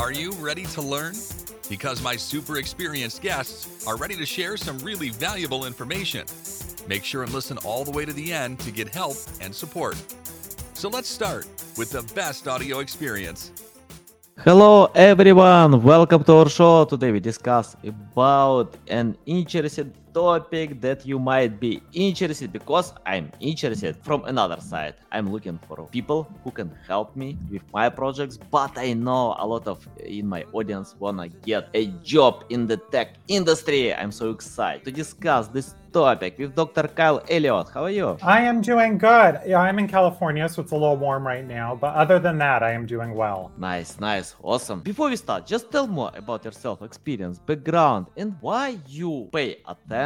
Are you ready to learn? Because my super experienced guests are ready to share some really valuable information. Make sure and listen all the way to the end to get help and support. So let's start with the best audio experience. Hello everyone, welcome to our show. Today we discuss about an interesting topic that you might be interested because I'm interested from another side. I'm looking for people who can help me with my projects, but I know a lot of uh, in my audience wanna get a job in the tech industry. I'm so excited to discuss this topic with Dr. Kyle Elliott. How are you? I am doing good. Yeah, I'm in California, so it's a little warm right now. But other than that, I am doing well. Nice, nice, awesome. Before we start, just tell more about yourself, experience, background, and why you pay attention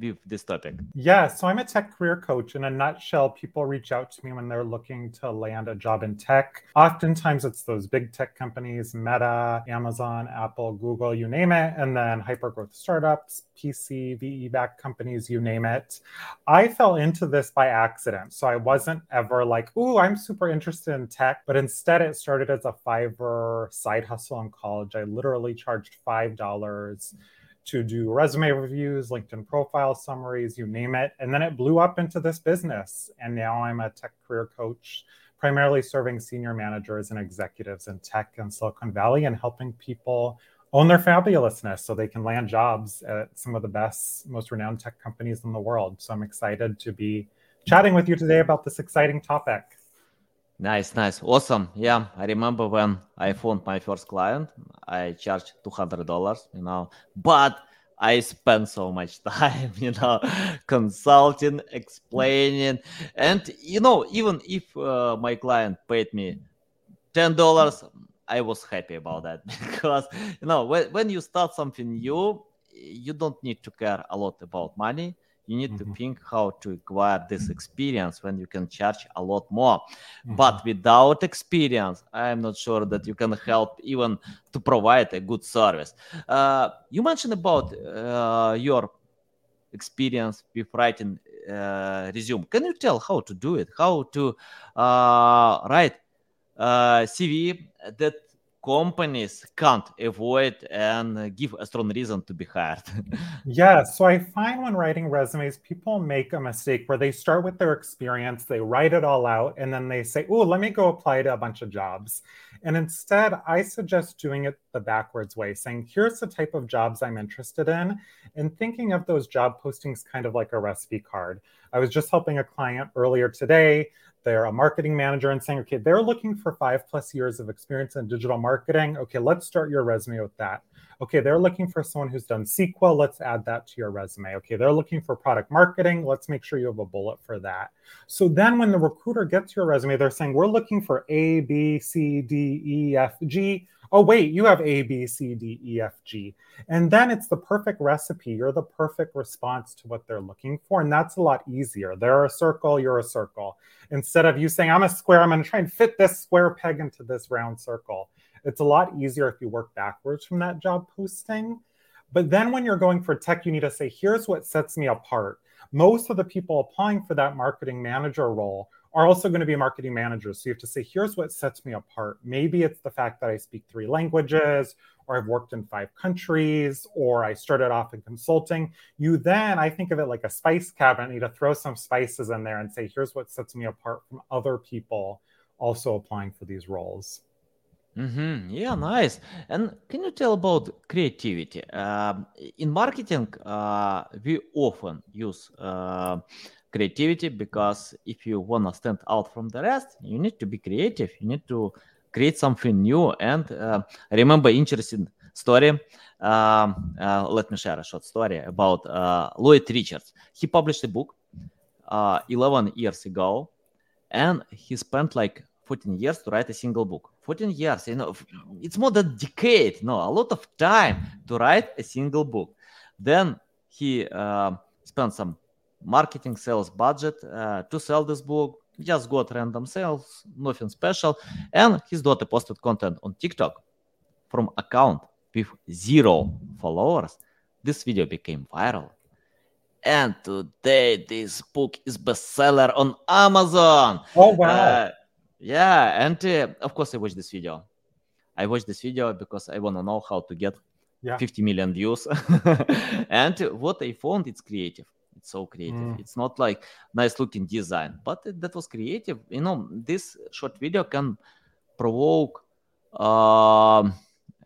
with this topic. Yeah, so I'm a tech career coach. In a nutshell, people reach out to me when they're looking to land a job in tech. Oftentimes, it's those big tech companies Meta, Amazon, Apple, Google, you name it, and then hypergrowth startups, VC, PE companies, you name it. I fell into this by accident. So I wasn't ever like, ooh, I'm super interested in tech. But instead, it started as a Fiverr side hustle in college. I literally charged $5 to do resume reviews, LinkedIn profile summaries, you name it. And then it blew up into this business. And now I'm a tech career coach, primarily serving senior managers and executives in tech in Silicon Valley and helping people own their fabulousness so they can land jobs at some of the best, most renowned tech companies in the world. So I'm excited to be chatting with you today about this exciting topic. Nice, nice, awesome. Yeah, I remember when I found my first client, I charged two hundred dollars, you know, but I spent so much time, you know, consulting, explaining, and you know, even if uh, my client paid me ten dollars, I was happy about that because you know when, when you start something new, you don't need to care a lot about money. You need mm-hmm. to think how to acquire this experience when you can charge a lot more. Mm-hmm. But without experience, I'm not sure that you can help even to provide a good service. Uh, you mentioned about uh, your experience with writing uh, resume. Can you tell how to do it? How to uh, write uh, CV that companies can't avoid and give a strong reason to be hired. yeah, so I find when writing resumes, people make a mistake where they start with their experience, they write it all out, and then they say, oh, let me go apply to a bunch of jobs. And instead, I suggest doing it the backwards way, saying, here's the type of jobs I'm interested in, and thinking of those job postings kind of like a recipe card. I was just helping a client earlier today they're a marketing manager and saying, okay, they're looking for five plus years of experience in digital marketing. Okay, let's start your resume with that. Okay, they're looking for someone who's done SQL. Let's add that to your resume. Okay, they're looking for product marketing. Let's make sure you have a bullet for that. So then when the recruiter gets your resume, they're saying, we're looking for A, B, C, D, E, F, G oh wait you have a b c d e f g. And then it's the perfect recipe. You're the perfect response to what they're looking for and that's a lot easier. They're a circle you're a circle. Instead of you saying i'm a square i'm going to try and fit this square peg into this round circle it's a lot easier if you work backwards from that job posting. But then when you're going for tech you need to say here's what sets me apart. Most of the people applying for that marketing manager role are also going to be marketing managers. So you have to say, here's what sets me apart. Maybe it's the fact that I speak three languages, or I've worked in five countries, or I started off in consulting. You then, I think of it like a spice cabinet. You need to throw some spices in there and say, here's what sets me apart from other people also applying for these roles. Mm-hmm. Yeah, nice. And can you tell about creativity? Uh, in marketing, uh, we often use uh, creativity because if you want to stand out from the rest you need to be creative. You need to create something new. And uh, remember interesting story um, uh, let me share a short story about uh, lloyd richards. He published a book uh, 11 years ago and he spent like 14 years to write a single book. 14 years you know it's more than a decade no a lot of time to write a single book. Then he uh, spent some marketing sales budget uh, to sell this book. Just got random sales, nothing special. And his daughter posted content on TikTok from account with zero followers. This video became viral. And today this book is bestseller on Amazon. Oh wow. Uh, yeah, and uh, of course I watched this video. I watched this video because I want to know how to get Yeah. 50 million views. and what I found, it's creative. It's so creative. Mm. It's not like nice looking design, but it, that was creative. You know, this short video can provoke, um,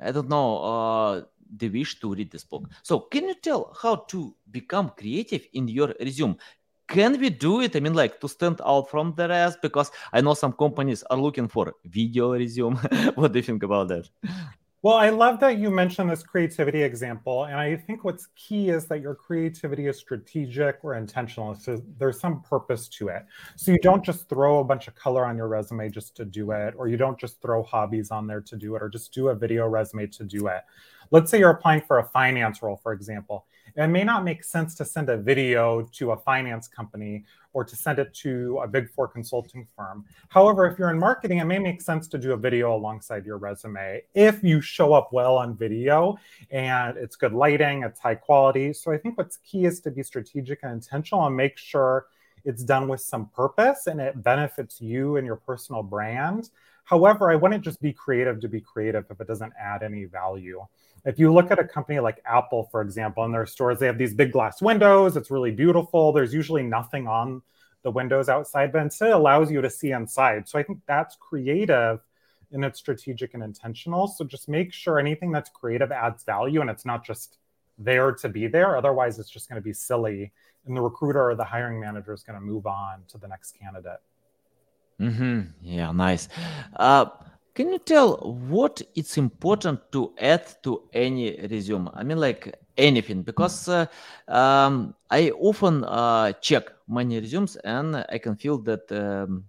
I don't know, uh, the wish to read this book. So, can you tell how to become creative in your resume? Can we do it? I mean, like to stand out from the rest? Because I know some companies are looking for video resume. what do you think about that? Well, I love that you mentioned this creativity example. And I think what's key is that your creativity is strategic or intentional. So there's some purpose to it. So you don't just throw a bunch of color on your resume just to do it, or you don't just throw hobbies on there to do it, or just do a video resume to do it. Let's say you're applying for a finance role, for example. It may not make sense to send a video to a finance company or to send it to a big four consulting firm. However, if you're in marketing, it may make sense to do a video alongside your resume if you show up well on video and it's good lighting, it's high quality. So I think what's key is to be strategic and intentional and make sure it's done with some purpose and it benefits you and your personal brand. However, I wouldn't just be creative to be creative if it doesn't add any value. If you look at a company like Apple, for example, in their stores, they have these big glass windows. It's really beautiful. There's usually nothing on the windows outside, but instead it allows you to see inside. So I think that's creative and it's strategic and intentional. So just make sure anything that's creative adds value and it's not just there to be there. Otherwise, it's just going to be silly. And the recruiter or the hiring manager is going to move on to the next candidate. Mm-hmm. Yeah, nice. Uh, can you tell what it's important to add to any resume? I mean, like anything, because uh, um, I often uh, check many resumes and I can feel that um,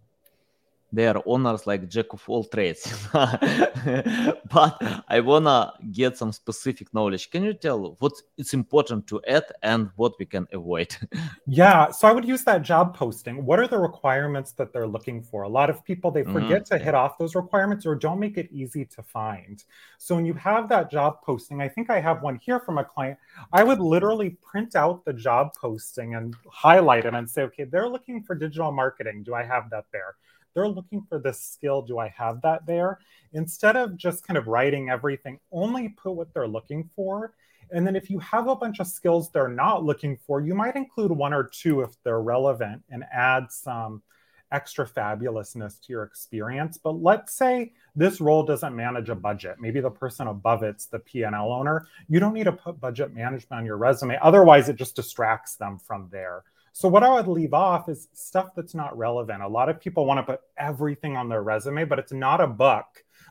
they are owners like jack of all trades. but I wanna get some specific knowledge. Can you tell what it's important to add and what we can avoid? Yeah, so I would use that job posting. What are the requirements that they're looking for? A lot of people they forget Mm, to hit off those requirements or don't make it easy to find. So when you have that job posting, I think I have one here from a client. I would literally print out the job posting and highlight it and say, okay, they're looking for digital marketing. Do I have that there? They're looking for this skill. Do I have that there? Instead of just kind of writing everything, only put what they're looking for. And then if you have a bunch of skills they're not looking for, you might include one or two if they're relevant and add some extra fabulousness to your experience. But let's say this role doesn't manage a budget. Maybe the person above it's the P&L owner. You don't need to put budget management on your resume. Otherwise, it just distracts them from there. So what I would leave off is stuff that's not relevant. A lot of people want to put everything on their resume, but it's not a book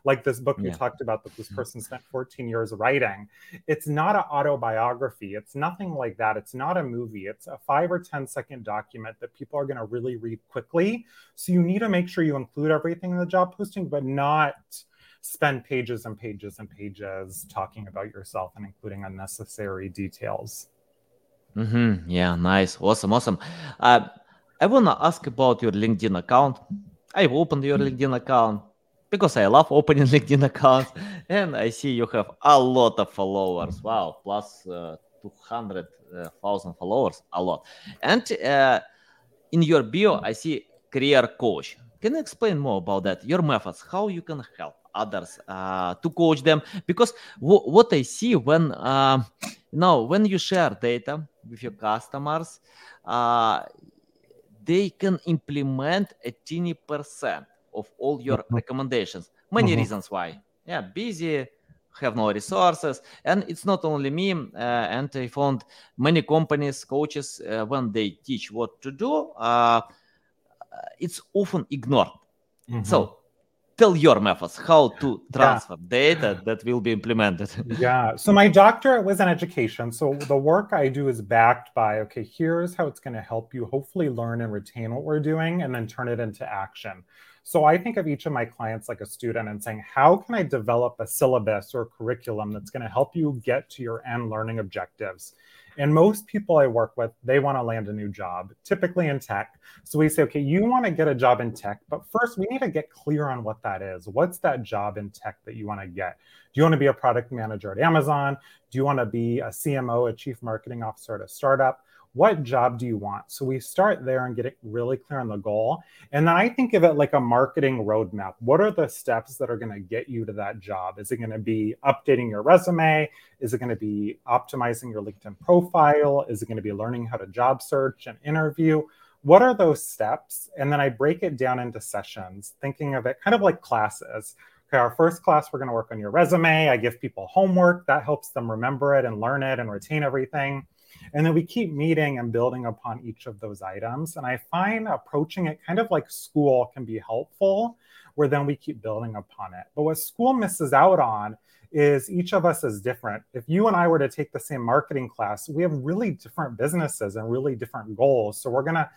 like this book you talked about that this Mhm. person spent 14 years writing. It's not an autobiography. It's nothing like that. It's not a movie. It's a five or 10 second document that people are going to really read quickly. So you need to make sure you include everything in the job posting, but not spend pages and pages and pages talking about yourself and including unnecessary details. Mm-hmm. Yeah, nice. Awesome, awesome. Uh, I want to ask about your LinkedIn account. I've opened your LinkedIn account because I love opening LinkedIn accounts. And I see you have a lot of followers. Wow, plus uh, 200,000 followers, a lot. And uh, in your bio, I see career coach. Can you explain more about that? Your methods, how you can help others uh, to coach them? Because w- what I see when you know when you share data with your customers, uh, they can implement a teeny percent of all your Mhm. recommendations. Many Mhm. reasons why. Yeah, busy, have no resources, and it's not only me. Uh, and I found many companies, coaches, uh, when they teach what to do, uh, it's often ignored. Mhm. So, tell your methods how to transfer data that will be implemented. Yeah. So my doctorate was in education. So the work I do is backed by, okay, here's how it's going to help you hopefully learn and retain what we're doing and then turn it into action. So I think of each of my clients like a student and saying, how can I develop a syllabus or curriculum that's going to help you get to your end learning objectives? And most people I work with, they want to land a new job, typically in tech. So we say, okay, you want to get a job in tech, but first we need to get clear on what that is. What's that job in tech that you want to get? Do you want to be a product manager at Amazon? Do you want to be a CMO, a chief marketing officer at a startup? What job do you want? So we start there and get it really clear on the goal. And then I think of it like a marketing roadmap. What are the steps that are going to get you to that job? Is it going to be updating your resume? Is it going to be optimizing your LinkedIn profile? Is it going to be learning how to job search and interview? What are those steps? And then I break it down into sessions, thinking of it kind of like classes. Okay, our first class, we're going to work on your resume. I give people homework that helps them remember it and learn it and retain everything. And then we keep meeting and building upon each of those items. And I find approaching it kind of like school can be helpful, where then we keep building upon it. But what school misses out on is each of us is different. If you and I were to take the same marketing class, we have really different businesses and really different goals. So we're going to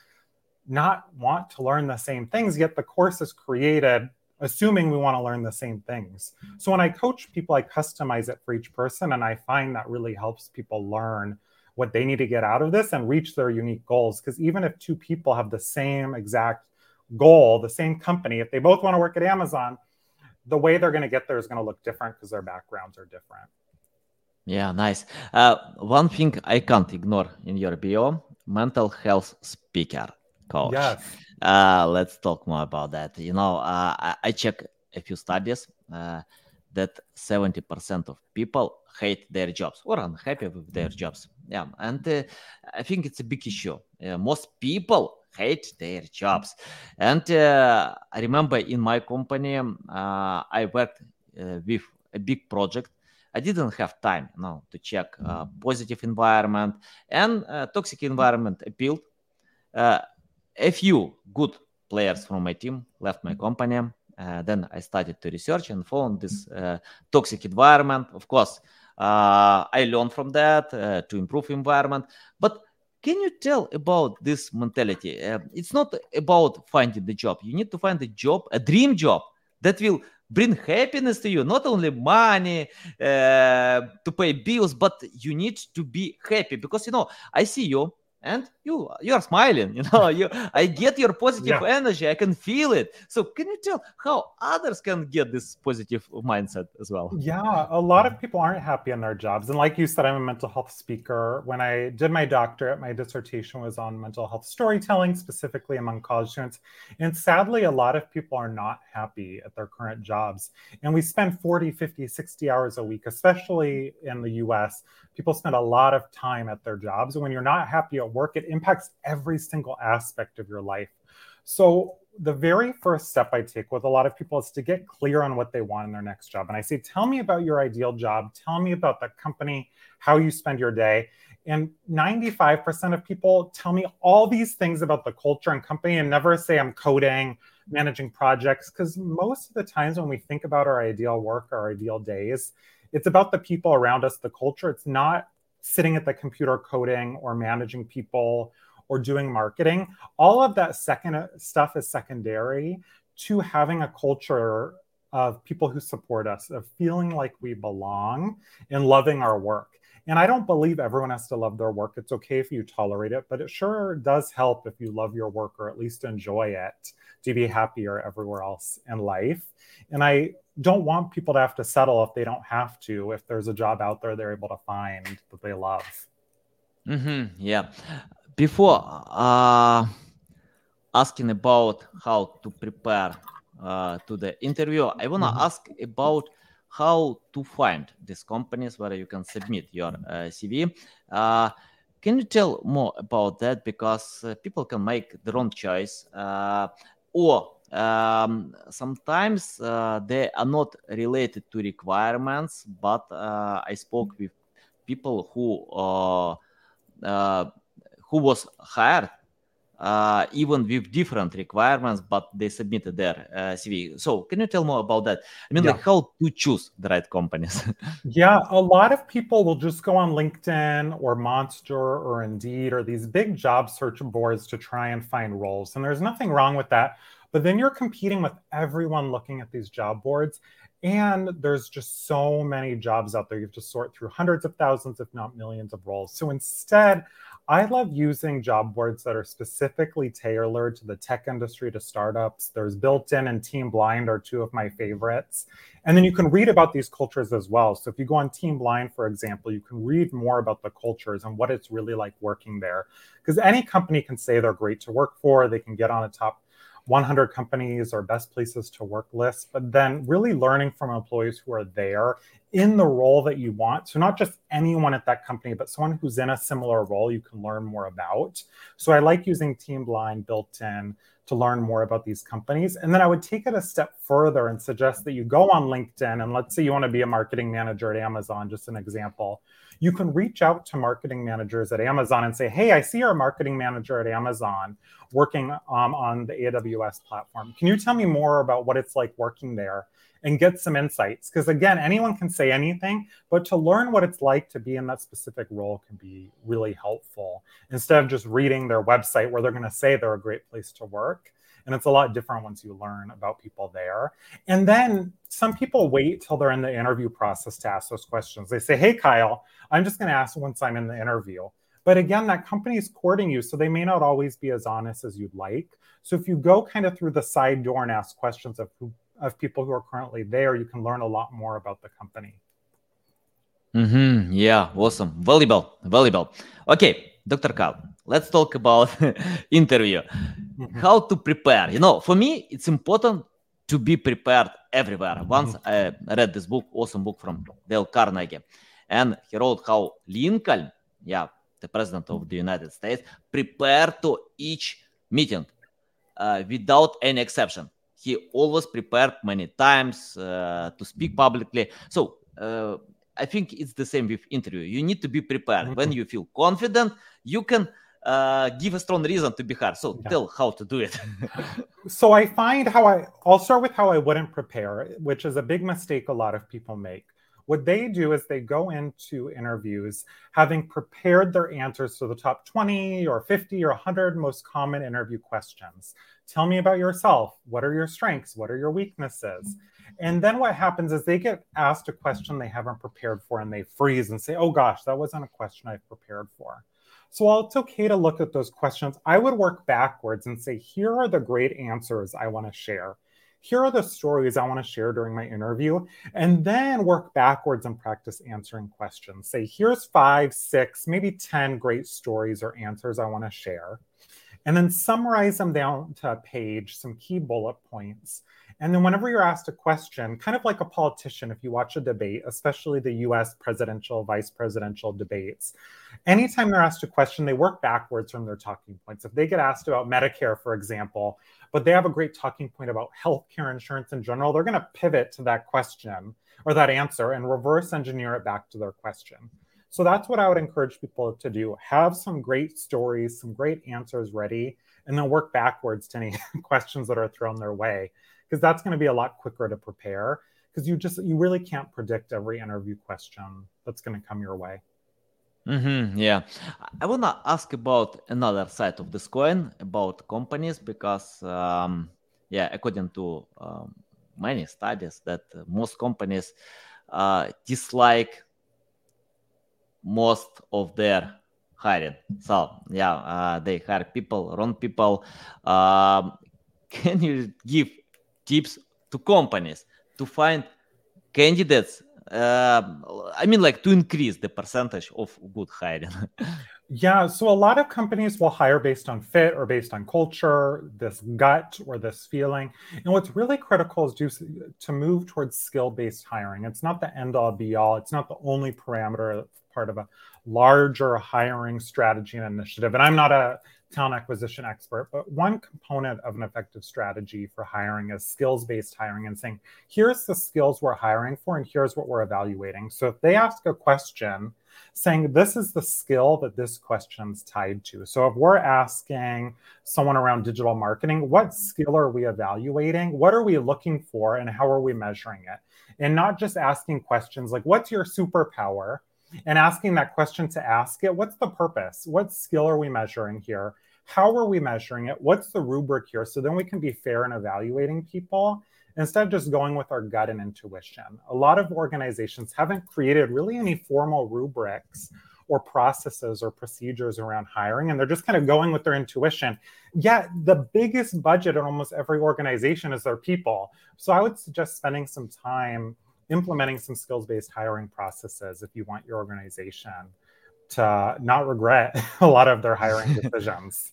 not want to learn the same things, yet the course is created assuming we want to learn the same things. So when I coach people, I customize it for each person, and I find that really helps people learn what they need to get out of this and reach their unique goals. Because even if two people have the same exact goal, the same company, if they both want to work at Amazon, the way they're going to get there is going to look different because their backgrounds are different. Yeah, nice. Uh, one thing I can't ignore in your bio mental health speaker coach. Yes. Uh, let's talk more about that. You know, uh, I, I check a few studies uh, that 70% of people hate their jobs or unhappy with their jobs. Yeah, and uh, I think it's a big issue. Uh, most people hate their jobs. And uh, I remember in my company, uh, I worked uh, with a big project. I didn't have time you know, to check uh, positive environment and toxic environment appealed. a few good players from my team left my company. Then I started to research and found this toxic environment. Of course, uh, I learned from that uh, to improve environment. But can you tell about this mentality? Uh, it's not about finding the job. You need to find a job, a dream job that will bring happiness to you not only money uh, to pay bills but you need to be happy because you know i see you and you you are smiling you know you i get your positive yeah. energy i can feel it. So can you tell how others can get this positive mindset as well? Yeah a lot of people aren't happy in their jobs. And like you said i'm a mental health speaker. When i did my doctorate my dissertation was on mental health storytelling specifically among college students. And sadly a lot of people are not happy at their current jobs. And we spend 40 50 60 hours a week especially in the us people spend a lot of time at their jobs. And when you're not happy at work it impacts every single aspect of your life. So the very first step i take with a lot of people is to get clear on what they want in their next job. And i say tell me about your ideal job. Tell me about the company how you spend your day. And 95% of people tell me all these things about the culture and company and never say i'm coding managing projects because most of the times when we think about our ideal work our ideal days it's about the people around us, the culture. It's not sitting at the computer coding or managing people or doing marketing. All of that second uh, stuff is secondary to having a culture of people who support us, of feeling like we belong and loving our work. And I don't believe everyone has to love their work. It's okay if you tolerate it, but it sure does help if you love your work or at least enjoy it to be happier everywhere else in life. And I don't want people to have to settle if they don't have to, if there's a job out there they're able to find that they love. Mm-hmm, yeah. Before uh, asking about how to prepare uh, to the interview, I want to mm-hmm. ask about how to find these companies where you can submit your uh, CV. Uh, can you tell more about that? Because uh, people can make their own choice, uh, or um, sometimes uh, they are not related to requirements, but uh, I spoke with people who who was hired uh, even with different requirements, but they submitted their uh, CV. So, can you tell more about that? I mean, yeah. like how to choose the right companies? yeah, a lot of people will just go on LinkedIn or Monster or Indeed or these big job search boards to try and find roles. And there's nothing wrong with that. But then you're competing with everyone looking at these job boards. And there's just so many jobs out there. You have to sort through hundreds of thousands, if not millions of roles. So instead, I love using job boards that are specifically tailored to the tech industry, to startups. There's Built In and Team Blind are two of my favorites. And then you can read about these cultures as well. So if you go on Team Blind, for example, you can read more about the cultures and what it's really like working there. Because any company can say they're great to work for, they can get on a top 100 companies or best places to work lists, but then really learning from employees who are there in the role that you want. So, not just anyone at that company, but someone who's in a similar role you can learn more about. So, I like using Team Blind built in to learn more about these companies. And then I would take it a step further and suggest that you go on LinkedIn and let's say you want to be a marketing manager at Amazon, just an example you can reach out to marketing managers at Amazon and say, hey, I see you're marketing manager at Amazon working um, on the AWS platform. Can you tell me more about what it's like working there? And get some insights. Because again, anyone can say anything, but to learn what it's like to be in that specific role can be really helpful instead of just reading their website where they're going to say they're a great place to work. And it's a lot different once you learn about people there. And then some people wait till they're in the interview process to ask those questions. They say, Hey, Kyle, I'm just going to ask once I'm in the interview. But again, that company is courting you, so they may not always be as honest as you'd like. So if you go kind of through the side door and ask questions of who, of people who are currently there, you can learn a lot more about the company. Mm-hmm. Yeah, awesome. Valuable, valuable. Okay, Dr. Kyle, let's talk about interview. Mm-hmm. How to prepare. You know, for me, it's important to be prepared everywhere. Once mm-hmm. I read this book, awesome book from Dale Carnegie, and he wrote how Lincoln, yeah, the president of the United States, prepared to each meeting uh, without any exception. He always prepared many times uh, to speak publicly. So uh, I think it's the same with interview. You need to be prepared. Mm-hmm. When you feel confident, you can uh, give a strong reason to be hard. So yeah. tell how to do it. so I find how I, I'll start with how I wouldn't prepare, which is a big mistake a lot of people make. What they do is they go into interviews having prepared their answers to the top 20 or 50 or 100 most common interview questions. Tell me about yourself. What are your strengths? What are your weaknesses? And then what happens is they get asked a question they haven't prepared for and they freeze and say, oh gosh, that wasn't a question I prepared for. So while it's okay to look at those questions, I would work backwards and say, here are the great answers I want to share. Here are the stories I want to share during my interview, and then work backwards and practice answering questions. Say, here's five, six, maybe 10 great stories or answers I want to share. And then summarize them down to a page, some key bullet points. And then, whenever you're asked a question, kind of like a politician, if you watch a debate, especially the US presidential, vice presidential debates, anytime they're asked a question, they work backwards from their talking points. If they get asked about Medicare, for example, but they have a great talking point about healthcare insurance in general, they're going to pivot to that question or that answer and reverse engineer it back to their question. So that's what I would encourage people to do. Have some great stories, some great answers ready, and then work backwards to any questions that are thrown their way because that's going to be a lot quicker to prepare because you just you really can't predict every interview question that's going to come your way. Mm-hmm, yeah, I want to ask about another side of this coin about companies because, um, yeah, according to um, many studies, that most companies uh, dislike most of their hiring. So yeah, uh, they hire people, wrong people. Um, can you give tips to companies to find candidates uh, i mean like to increase the percentage of good hiring. Yeah so a lot of companies will hire based on fit or based on culture this gut or this feeling. And what's really critical is to move towards skill based hiring. It's not the end all be all. It's not the only parameter part of a larger hiring strategy and initiative. And i'm not a talent acquisition expert, but one component of an effective strategy for hiring is skills based hiring and saying, here's the skills we're hiring for, and here's what we're evaluating. So if they ask a question, saying this is the skill that this question's tied to. So if we're asking someone around digital marketing, what skill are we evaluating? What are we looking for, and how are we measuring it? And not just asking questions like, what's your superpower? And asking that question to ask it what's the purpose what skill are we measuring here how are we measuring it? What's the rubric here? So then we can be fair in evaluating people instead of just going with our gut and intuition. A lot of organizations haven't created really any formal rubrics or processes or procedures around hiring and they're just kind of going with their intuition yet the biggest budget in almost every organization is their people so i would suggest spending some time implementing some skills-based hiring processes if you want your organization to not regret a lot of their hiring decisions.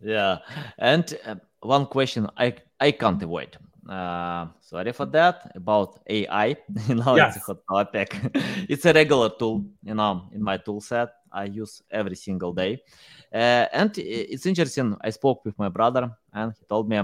Yeah and uh, one question i i can't avoid uh, sorry for that about ai you know yes. it's a hot topic. It's a regular tool you know in my tool set. I use every single day. Uh, and it's interesting i spoke with my brother and he told me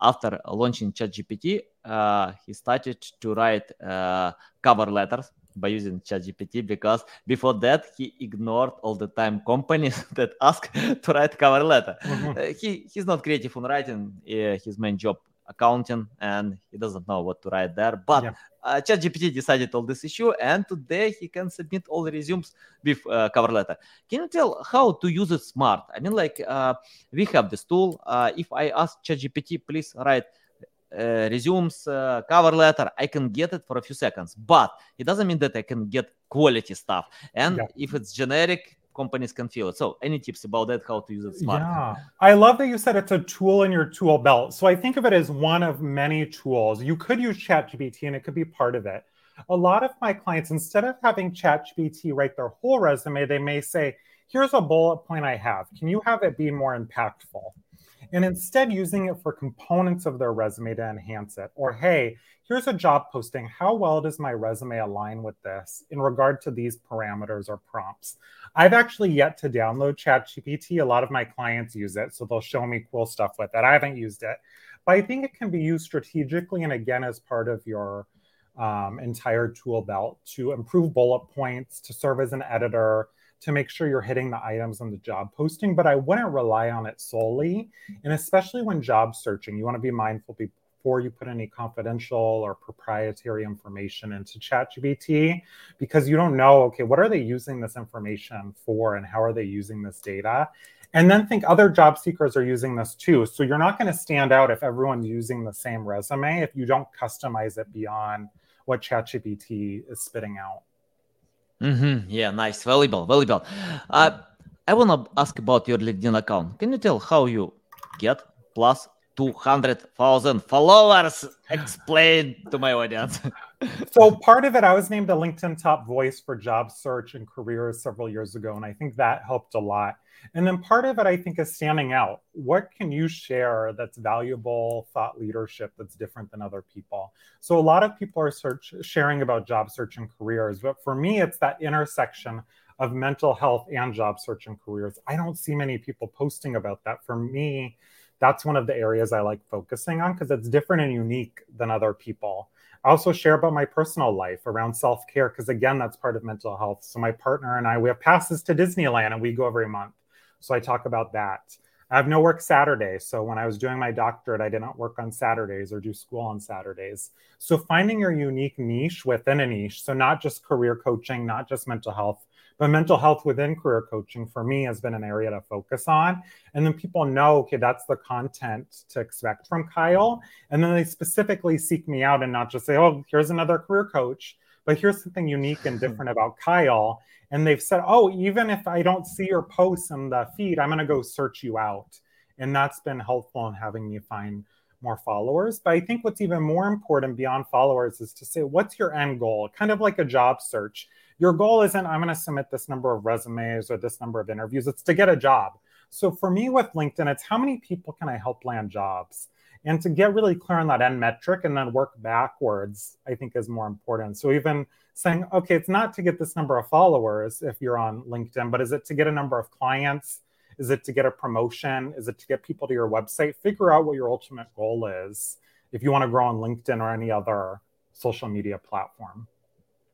after launching ChatGPT, uh, he started to write uh, cover letters by using ChatGPT because before that he ignored all the time companies that ask to write cover letter. Mm-hmm. Uh, he he's not creative on writing. Uh, his main job accounting and he doesn't know what to write there. But yeah. uh, ChatGPT decided all this issue, and today he can submit all the resumes with uh, cover letter. Can you tell how to use it smart? I mean, like uh, we have this tool. Uh, if I ask ChatGPT, please write. Uh, resumes uh, cover letter i can get it for a few seconds but it doesn't mean that i can get quality stuff and yeah. if it's generic companies can feel it. So, any tips about that? How to use it smart? Yeah, I love that you said it's a tool in your tool belt. So I think of it as one of many tools. You could use ChatGPT, and it could be part of it. A lot of my clients, instead of having ChatGPT write their whole resume, they may say, "Here's a bullet point I have. Can you have it be more impactful?" And instead, using it for components of their resume to enhance it, or hey, here's a job posting. How well does my resume align with this in regard to these parameters or prompts? I've actually yet to download ChatGPT. A lot of my clients use it, so they'll show me cool stuff with it. I haven't used it, but I think it can be used strategically and again as part of your um, entire tool belt to improve bullet points, to serve as an editor, to make sure you're hitting the items on the job posting. But I wouldn't rely on it solely. And especially when job searching, you want to be mindful before you put any confidential or proprietary information into ChatGPT because you don't know, okay, what are they using this information for and how are they using this data? And then think other job seekers are using this too. So you're not going to stand out if everyone's using the same resume if you don't customize it beyond what ChatGPT is spitting out. Mm-hmm. Yeah, nice. Valuable, valuable. Uh, I want to ask about your LinkedIn account. Can you tell how you get plus 200,000 followers. Explain to my audience. so, part of it, I was named a LinkedIn top voice for job search and careers several years ago. And I think that helped a lot. And then part of it, I think, is standing out. What can you share that's valuable thought leadership that's different than other people? So, a lot of people are search, sharing about job search and careers. But for me, it's that intersection of mental health and job search and careers. I don't see many people posting about that. For me, that's one of the areas I like focusing on because it's different and unique than other people. Also share about my personal life around self care because, again, that's part of mental health. So, my partner and I, we have passes to Disneyland and we go every month. So, I talk about that. I have no work Saturday. So, when I was doing my doctorate, I didn't work on Saturdays or do school on Saturdays. So, finding your unique niche within a niche. So, not just career coaching, not just mental health, but mental health within career coaching for me has been an area to focus on. And then people know, okay, that's the content to expect from Kyle. And then they specifically seek me out and not just say, oh, here's another career coach, but here's something unique and different about Kyle. And they've said, oh, even if I don't see your posts in the feed, I'm going to go search you out. And that's been helpful in having me find more followers. But I think what's even more important beyond followers is to say, what's your end goal? Kind of like a job search your goal isn't I'm going to submit this number of resumes or this number of interviews. It's to get a job. So for me with LinkedIn, it's how many people can I help land jobs? And to get really clear on that end metric and then work backwards, I think is more important. So even saying, okay, it's not to get this number of followers if you're on LinkedIn, but is it to get a number of clients? Is it to get a promotion? Is it to get people to your website? Figure out what your ultimate goal is if you want to grow on LinkedIn or any other social media platform.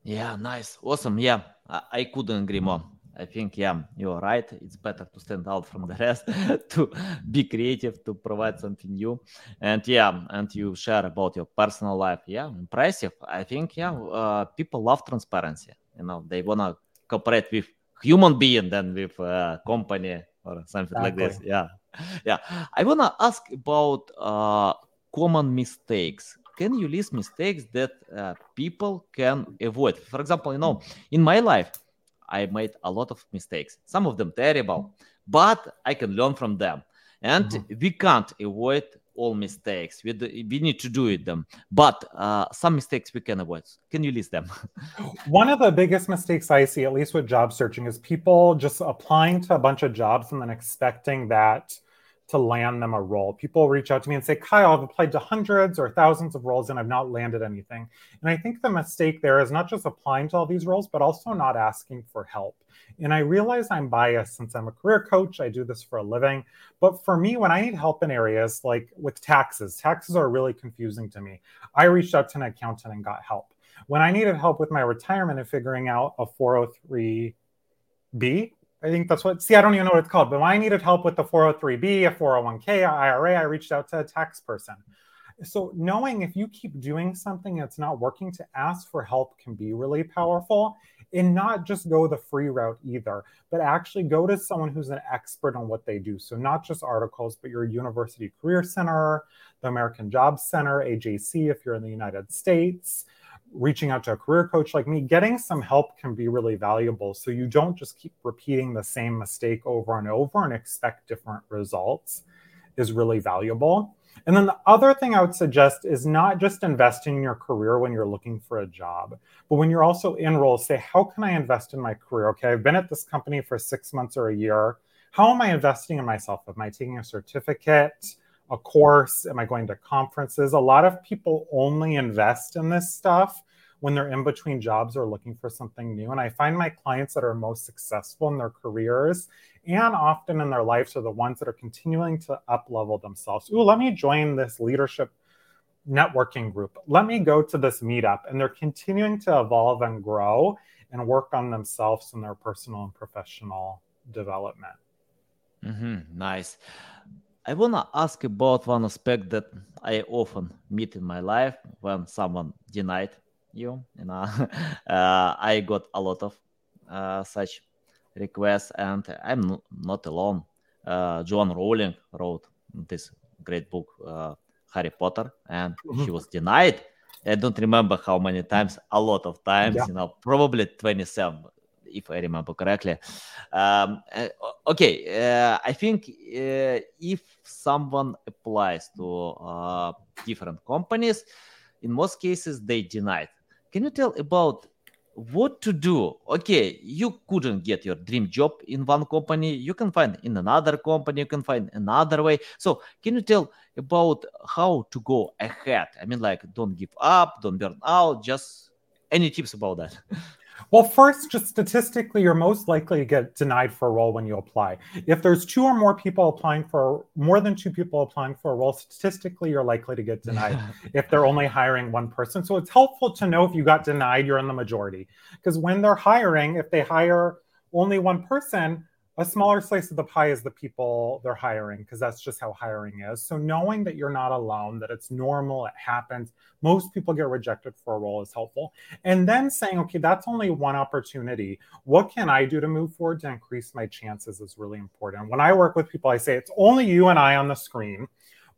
Yeah, nice. Awesome. Yeah, I, I couldn't agree more. I think, yeah, you're right. It's better to stand out from the rest, to be creative, to provide something new. And yeah, and you share about your personal life. Yeah, impressive. I think, yeah, uh, people love transparency. You know, they want to cooperate with human being than with a company or something exactly. like this. Yeah. Yeah. I want to ask about uh, common mistakes can you list mistakes that uh, people can avoid? For example, you know, in my life, I made a lot of mistakes. Some of them terrible, but I can learn from them. And mm-hmm. we can't avoid all mistakes. We, we need to do it them, but uh, some mistakes we can avoid. Can you list them? One of the biggest mistakes I see, at least with job searching, is people just applying to a bunch of jobs and then expecting that to land them a role. People reach out to me and say, Kyle, I've applied to hundreds or thousands of roles and I've not landed anything. And I think the mistake there is not just applying to all these roles, but also not asking for help. And I realize I'm biased since I'm a career coach. I do this for a living. But for me, when I need help in areas like with taxes, taxes are really confusing to me. I reached out to an accountant and got help. When I needed help with my retirement and figuring out a 403B, I think that's what, see, I don't even know what it's called, but when I needed help with the 403B, a 401k, a IRA, I reached out to a tax person. So, knowing if you keep doing something that's not working, to ask for help can be really powerful and not just go the free route either, but actually go to someone who's an expert on what they do. So, not just articles, but your University Career Center, the American Jobs Center, AJC, if you're in the United States, reaching out to a career coach like me, getting some help can be really valuable. So, you don't just keep repeating the same mistake over and over and expect different results, is really valuable. And then the other thing I would suggest is not just investing in your career when you're looking for a job, but when you're also in role, say, how can I invest in my career? Okay, I've been at this company for six months or a year. How am I investing in myself? Am I taking a certificate, a course? Am I going to conferences? A lot of people only invest in this stuff when they're in between jobs or looking for something new. And I find my clients that are most successful in their careers and often in their lives are the ones that are continuing to up level themselves. Ooh, let me join this leadership networking group. Let me go to this meetup. And they're continuing to evolve and grow and work on themselves in their personal and professional development. Mm-hmm. Nice. I want to ask about one aspect that I often meet in my life when someone denied you. You know, uh, I got a lot of uh, such requests, and I'm not alone. Uh, Joan Rowling wrote this great book, uh, Harry Potter, and mm-hmm. she was denied. I don't remember how many times, a lot of times, yeah. you know, probably 27, if I remember correctly. Um, uh, okay, uh, I think uh, if someone applies to different companies, in most cases they denied. Can you tell about what to do? Okay you couldn't get your dream job in one company. You can find in another company. You can find another way. So can you tell about how to go ahead? I mean like don't give up don't burn out just any tips about that Well, first, just statistically, you're most likely to get denied for a role when you apply. If there's two or more people applying for more than two people applying for a role, statistically, you're likely to get denied if they're only hiring one person. So it's helpful to know if you got denied, you're in the majority. Because when they're hiring, if they hire only one person, a smaller slice of the pie is the people they're hiring because that's just how hiring is. So knowing that you're not alone, that it's normal, it happens. Most people get rejected for a role is helpful. And then saying, okay, that's only one opportunity. What can I do to move forward to increase my chances is really important. When I work with people, I say it's only you and I on the screen.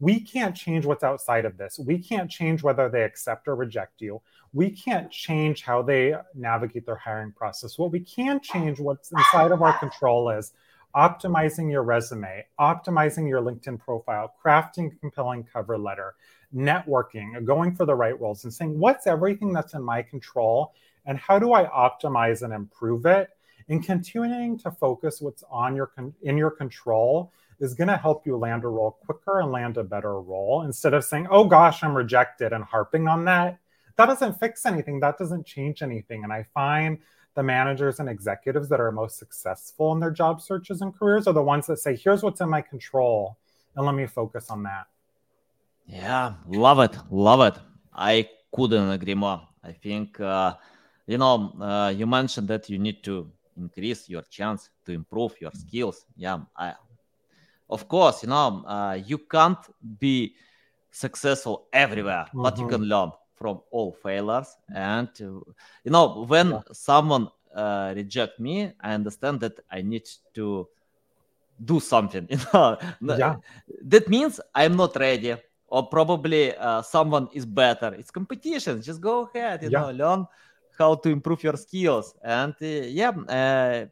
We can't change what's outside of this. We can't change whether they accept or reject you we can't change how they navigate their hiring process. What we can change, what's inside of our control, is optimizing your resume, optimizing your LinkedIn profile, crafting compelling cover letter, networking, going for the right roles, and saying, what's everything that's in my control and how do I optimize and improve it? And continuing to focus what's on your in your control is going to help you land a role quicker and land a better role instead of saying, "Oh gosh, I'm rejected," and harping on that that doesn't fix anything. That doesn't change anything. And I find the managers and executives that are most successful in their job searches and careers are the ones that say, here's what's in my control, and let me focus on that. Yeah, love it. Love it. I couldn't agree more. I think, uh, you know, uh, you mentioned that you need to increase your chance to improve your skills. Yeah, I, of course, you know, uh, you can't be successful everywhere, mm-hmm. but you mm-hmm. can learn from all failures and uh, you know when yeah. someone uh, reject me i understand that i need to do something you know yeah. that means i'm not ready or probably uh, someone is better it's competition just go ahead you yeah. know learn how to improve your skills, and uh, yeah, uh,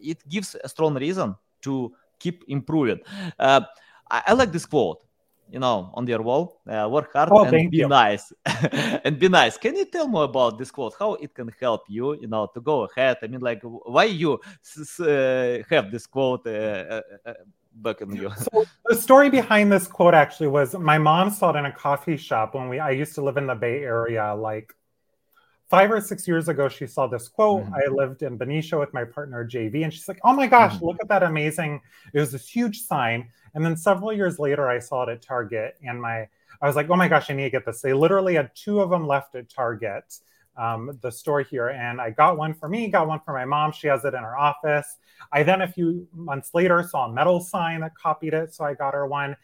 it gives a strong reason to keep improving. Uh, I, I, like this quote. You know, on your wall, uh, work hard oh, and be you. nice, and be nice. Can you tell more about this quote? How it can help you, you know, to go ahead? I mean, like, why you have this quote back in you? so the story behind this quote actually was my mom saw it in a coffee shop when we. I used to live in the Bay Area, like five or six years ago, she saw this quote. Mm-hmm. I lived in Benicia with my partner JV, and she's like, "Oh my gosh, mm-hmm. look at that amazing!" It was this huge sign. And then several years later, I saw it at Target, and my I was like, "Oh my gosh, I need to get this." They literally had two of them left at Target, um, the store here, and I got one for me, got one for my mom. She has it in her office. I then a few months later saw a metal sign that copied it, so I got her one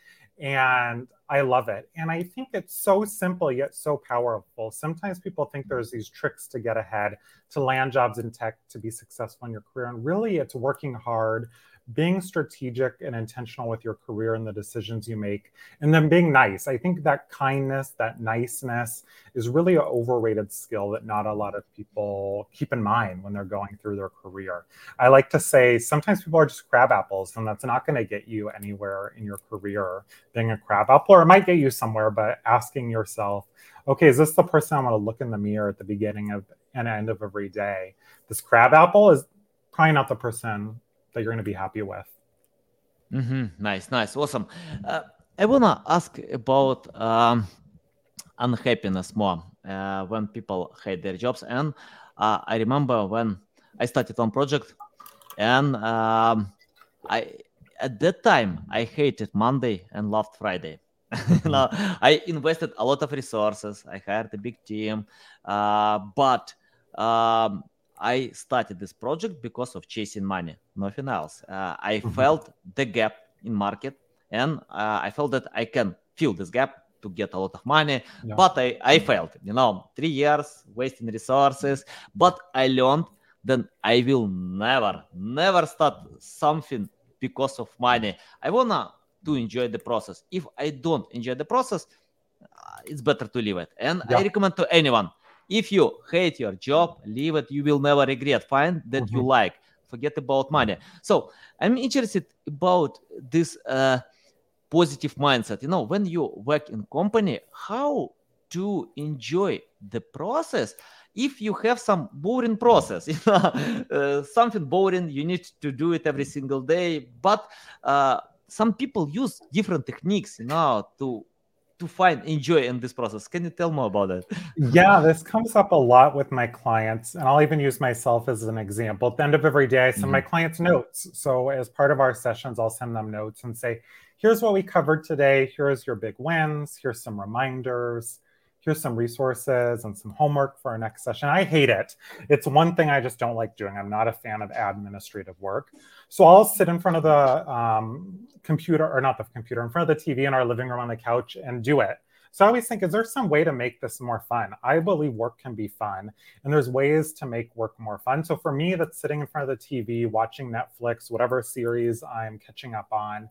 and I love it. And I think it's so simple yet so powerful. Sometimes people think there's these tricks to get ahead, to land jobs in tech, to be successful in your career. And really, it's working hard, being strategic and intentional with your career and the decisions you make, and then being nice. I think that kindness, that niceness is really an overrated skill that not a lot of people keep in mind when they're going through their career. I like to say sometimes people are just crab apples, and that's not going to get you anywhere in your career being a crab apple, or it might get you somewhere, but asking yourself, okay, is this the person I want to look in the mirror at the beginning of and end of every day? This crab apple is probably not the person that you're going to be happy with. Mm-hmm. Nice, nice, awesome. Uh, I wanna ask about um, unhappiness more uh, when people hate their jobs. And uh, I remember when I started on project, and um, I at that time I hated Monday and loved Friday. you know, I invested a lot of resources. I hired a big team, uh, but um, I started this project because of chasing money, nothing else. Uh, I mm-hmm. felt the gap in market, and uh, I felt that I can fill this gap to get a lot of money. Yeah. But I, I failed. You know, three years wasting resources. But I learned that I will never, never start something because of money. I wanna to enjoy the process. If I don't enjoy the process, uh, it's better to leave it. And yeah. I recommend to anyone if you hate your job, leave it. You will never regret. Find that mm-hmm. you like. Forget about money. So I'm interested about this uh, positive mindset. You know, when you work in company, how to enjoy the process if you have some boring process you know uh, something boring you need to do it every single day but uh, some people use different techniques you know to to find enjoy in this process. Can you tell more about that? Yeah, this comes up a lot with my clients, and I'll even use myself as an example. At the end of every day, I send mm-hmm. my clients notes. So as part of our sessions, I'll send them notes and say, "Here's what we covered today. Here's your big wins. Here's some reminders." Here's some resources and some homework for our next session. I hate it. It's one thing I just don't like doing. I'm not a fan of administrative work. So I'll sit in front of the um, computer, or not the computer, in front of the TV in our living room on the couch and do it. So I always think, is there some way to make this more fun? I believe work can be fun, and there's ways to make work more fun. So for me, that's sitting in front of the TV, watching Netflix, whatever series I'm catching up on,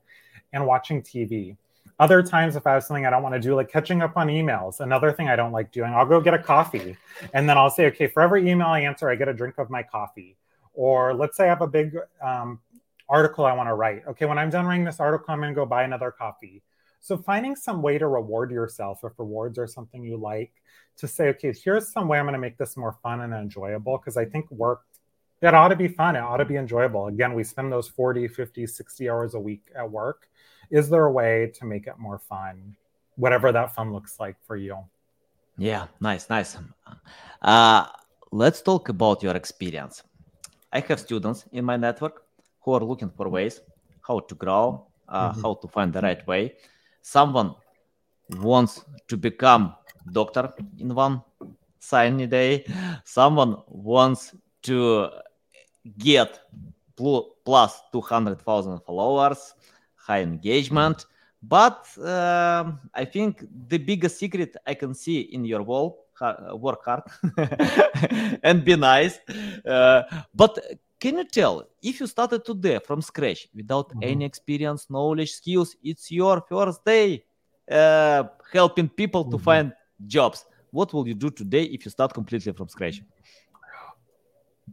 and watching TV. Other times, if I have something I don't want to do, like catching up on emails, another thing I don't like doing, I'll go get a coffee. And then I'll say, okay, for every email I answer, I get a drink of my coffee. Or let's say I have a big um, article I want to write. Okay, when I'm done writing this article, I'm going to go buy another coffee. So finding some way to reward yourself, if rewards are something you like, to say, okay, here's some way I'm going to make this more fun and enjoyable. Because I think work, it ought to be fun. It ought to be enjoyable. Again, we spend those 40, 50, 60 hours a week at work is there a way to make it more fun? Whatever that fun looks like for you. Yeah nice nice. Uh, let's talk about your experience. I have students in my network who are looking for ways how to grow uh, mm-hmm. how to find the right way. Someone wants to become doctor in one sunny day. Someone wants to get plus 200,000 followers high engagement. But uh, I think the biggest secret I can see in your wall, work hard and be nice. Uh, but can you tell if you started today from scratch without mm-hmm. any experience, knowledge, skills, it's your first day uh, helping people mm-hmm. to find jobs. What will you do today if you start completely from scratch?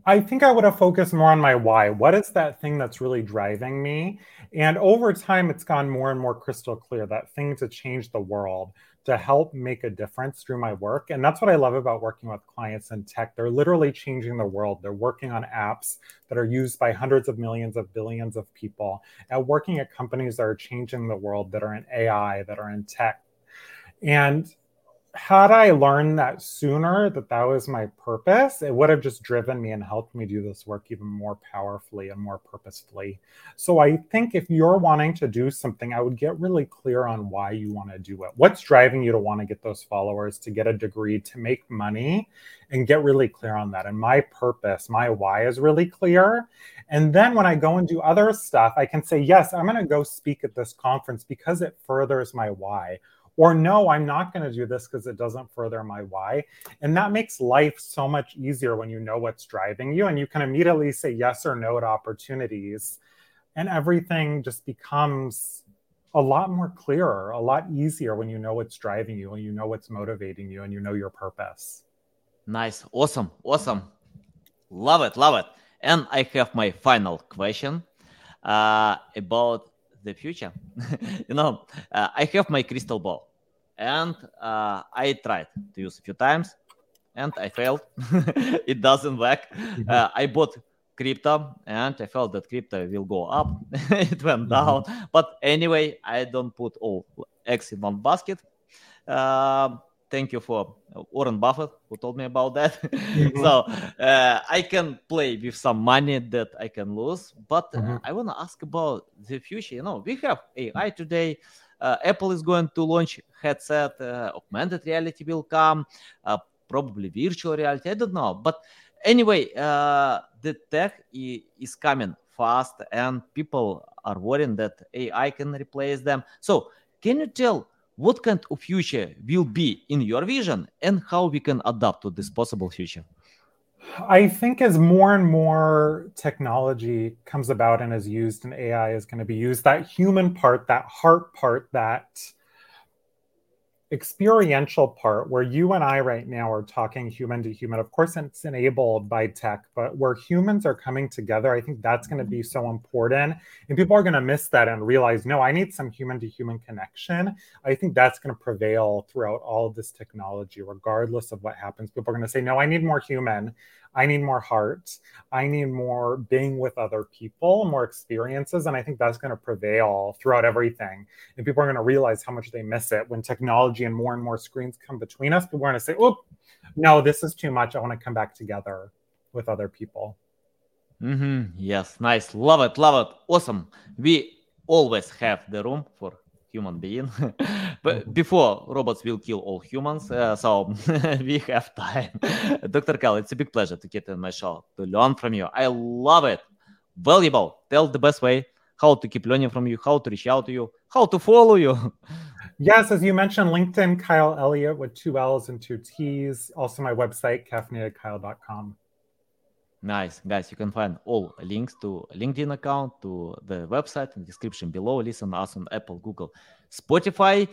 I think I would have focused more on my why. What is that thing that's really driving me? And over time, it's gone more and more crystal clear that thing to change the world, to help make a difference through my work. And that's what I love about working with clients in tech. They're literally changing the world. They're working on apps that are used by hundreds of millions of billions of people, and working at companies that are changing the world, that are in AI, that are in tech. And had I learned that sooner that that was my purpose, it would have just driven me and helped me do this work even more powerfully and more purposefully. So I think if you're wanting to do something, I would get really clear on why you want to do it. What's driving you to want to get those followers, to get a degree, to make money, and get really clear on that. And my purpose, my why is really clear. And then when I go and do other stuff, I can say, yes, I'm going to go speak at this conference because it furthers my why or no, I'm not going to do this because it doesn't further my why. And that makes life so much easier when you know what's driving you and you can immediately say yes or no to opportunities. And everything just becomes a lot more clearer, a lot easier when you know what's driving you and you know what's motivating you and you know your purpose. Nice. Awesome. Awesome. Love it. Love it. And I have my final question uh, about the future. you know, uh, I have my crystal ball and uh, I tried to use a few times and I failed. it doesn't work. Mm-hmm. Uh, I bought crypto and I felt that crypto will go up. it went mm-hmm. down. But anyway, I don't put all eggs in one basket. Uh, thank you for Warren Buffett who told me about that. Mm-hmm. so uh, I can play with some money that I can lose. But uh, mm-hmm. I want to ask about the future. You know, we have AI today. Uh, Apple is going to launch headset, uh, augmented reality will come, uh, probably virtual reality. I don't know, but anyway, the tech is coming fast, and people are worrying that AI can replace them. So, can you tell what kind of future will be in your vision and how we can adapt to this possible future? I think as more and more technology comes about and is used and AI is going to be used, that human part, that heart part, that experiential part where you and I right now are talking human to human. Of course, it's enabled by tech, but where humans are coming together, I think that's going to be mm-hmm. so important. And people are going to miss that and realize, no, I need some human to human connection. I think that's going to prevail throughout all of this technology, regardless of what happens. People are going to say, no, I need more human. I need more heart. I need more being with other people, more experiences. And I think that's going to prevail throughout everything. And people are going to realize how much they miss it when technology and more and more screens come between us. People are going to say, oh, no, this is too much. I want to come back together with other people. Mm-hmm. Yes, nice. Love it. Love it. Awesome. We always have the room for human being. but before robots will kill all humans, uh, so we have time. Dr. Kyle, it's a big pleasure to get in my show to learn from you. I love it. Valuable. Tell the best way how to keep learning from you, how to reach out to you, how to follow you. Yes, as you mentioned, LinkedIn, Kyle Elliott with two L's and two T's. Also, my website, caffeinatedkyle.com. Nice, guys. You can find all links to LinkedIn account, to the website in the description below. Listen us on Apple, Google, Spotify.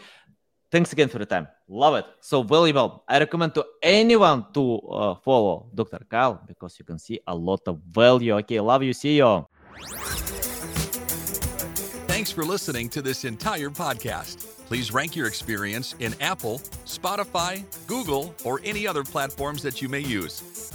Thanks again for the time. Love it. So valuable. I recommend to anyone to uh, follow Dr. Kyle because you can see a lot of value. Okay, love you. See you. Thanks for listening to this entire podcast. Please rank your experience in Apple, Spotify, Google, or any other platforms that you may use.